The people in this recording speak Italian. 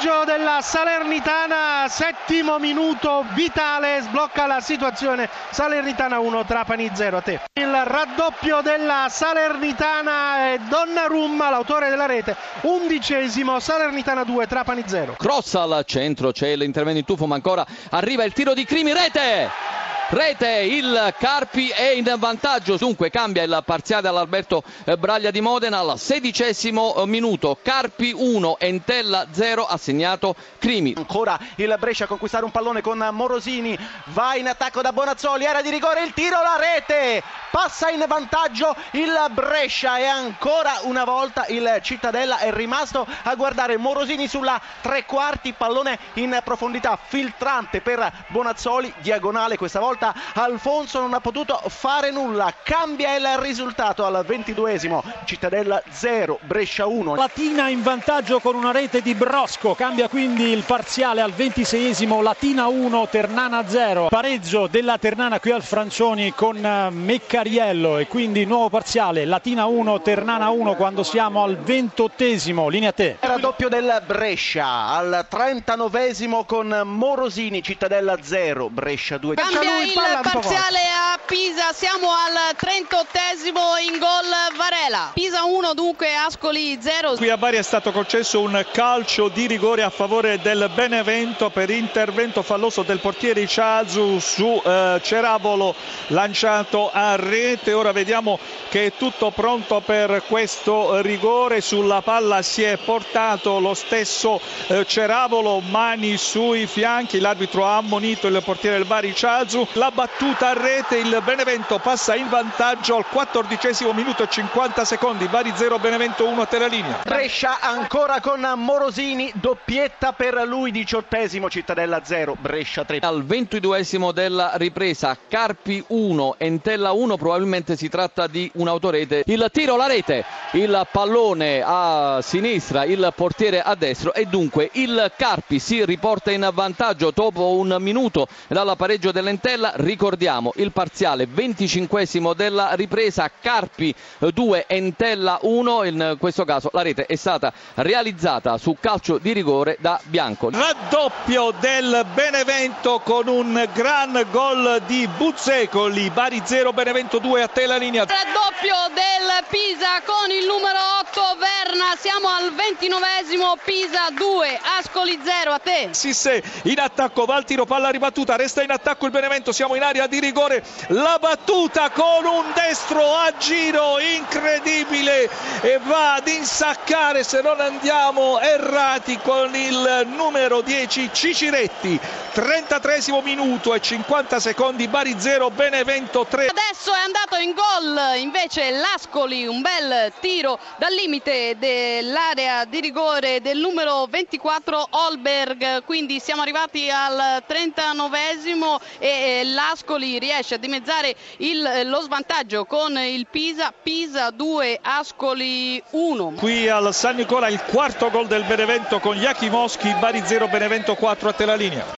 vantaggio della Salernitana, settimo minuto vitale, sblocca la situazione. Salernitana 1, Trapani 0 a te. Il raddoppio della Salernitana è Donnarumma, l'autore della rete, undicesimo, Salernitana 2, Trapani 0. Cross al centro, c'è l'intervento in tuffo, ma ancora arriva il tiro di Crimi, rete! Rete, il Carpi è in vantaggio, dunque cambia il parziale all'Alberto Braglia di Modena al sedicesimo minuto. Carpi 1, Entella 0, assegnato Crimi. Ancora il Brescia a conquistare un pallone con Morosini, va in attacco da Bonazzoli, era di rigore il tiro, la rete, passa in vantaggio il Brescia e ancora una volta il Cittadella è rimasto a guardare Morosini sulla tre quarti, pallone in profondità filtrante per Bonazzoli, diagonale questa volta. Alfonso non ha potuto fare nulla cambia il risultato al ventiduesimo Cittadella 0 Brescia 1 Latina in vantaggio con una rete di Brosco cambia quindi il parziale al ventiseiesimo Latina 1 Ternana 0 pareggio della Ternana qui al Francioni con Meccariello e quindi nuovo parziale Latina 1 Ternana 1 quando siamo al ventottesimo linea a te raddoppio del Brescia al trentanovesimo con Morosini Cittadella 0 Brescia 2 cambia il parziale a Pisa, siamo al 38esimo in gol Varela. Pisa 1 dunque Ascoli 0. Qui a Bari è stato concesso un calcio di rigore a favore del Benevento per intervento falloso del portiere Ciazu su eh, Ceravolo lanciato a rete. Ora vediamo che è tutto pronto per questo rigore. Sulla palla si è portato lo stesso eh, Ceravolo, mani sui fianchi. L'arbitro ha ammonito il portiere del Bari Ciazu la battuta a rete, il Benevento passa in vantaggio al quattordicesimo minuto e 50 secondi, Bari 0, Benevento 1 a terra linea. Brescia ancora con Morosini, doppietta per lui, diciottesimo, Cittadella 0, Brescia 3. Al ventiduesimo della ripresa, Carpi 1, Entella 1, probabilmente si tratta di un'autorete. Il tiro, la rete, il pallone a sinistra, il portiere a destra e dunque il Carpi si riporta in vantaggio dopo un minuto dalla pareggio dell'Entella. Ricordiamo il parziale 25 della ripresa. Carpi 2 Entella 1 in questo caso la rete è stata realizzata su calcio di rigore da Bianco. Raddoppio del Benevento con un gran gol di Buzzecoli. Bari 0 Benevento 2 a te la linea. Raddoppio del Pisa con il numero 8 Verna. Siamo al 29 Pisa 2 Ascoli 0 a te. Sisse in attacco va al tiro palla ribattuta resta in attacco il Benevento siamo in area di rigore. La battuta con un destro a giro incredibile e va ad insaccare se non andiamo errati con il numero 10 Ciciretti. 33 minuto e 50 secondi Bari 0 Benevento 3 adesso è andato in gol invece l'Ascoli un bel tiro dal limite dell'area di rigore del numero 24 Olberg quindi siamo arrivati al 39 e l'Ascoli riesce a dimezzare il, lo svantaggio con il Pisa, Pisa 2, Ascoli 1. Qui al San Nicola il quarto gol del Benevento con Iachimoschi, Bari 0, Benevento 4 a te la linea.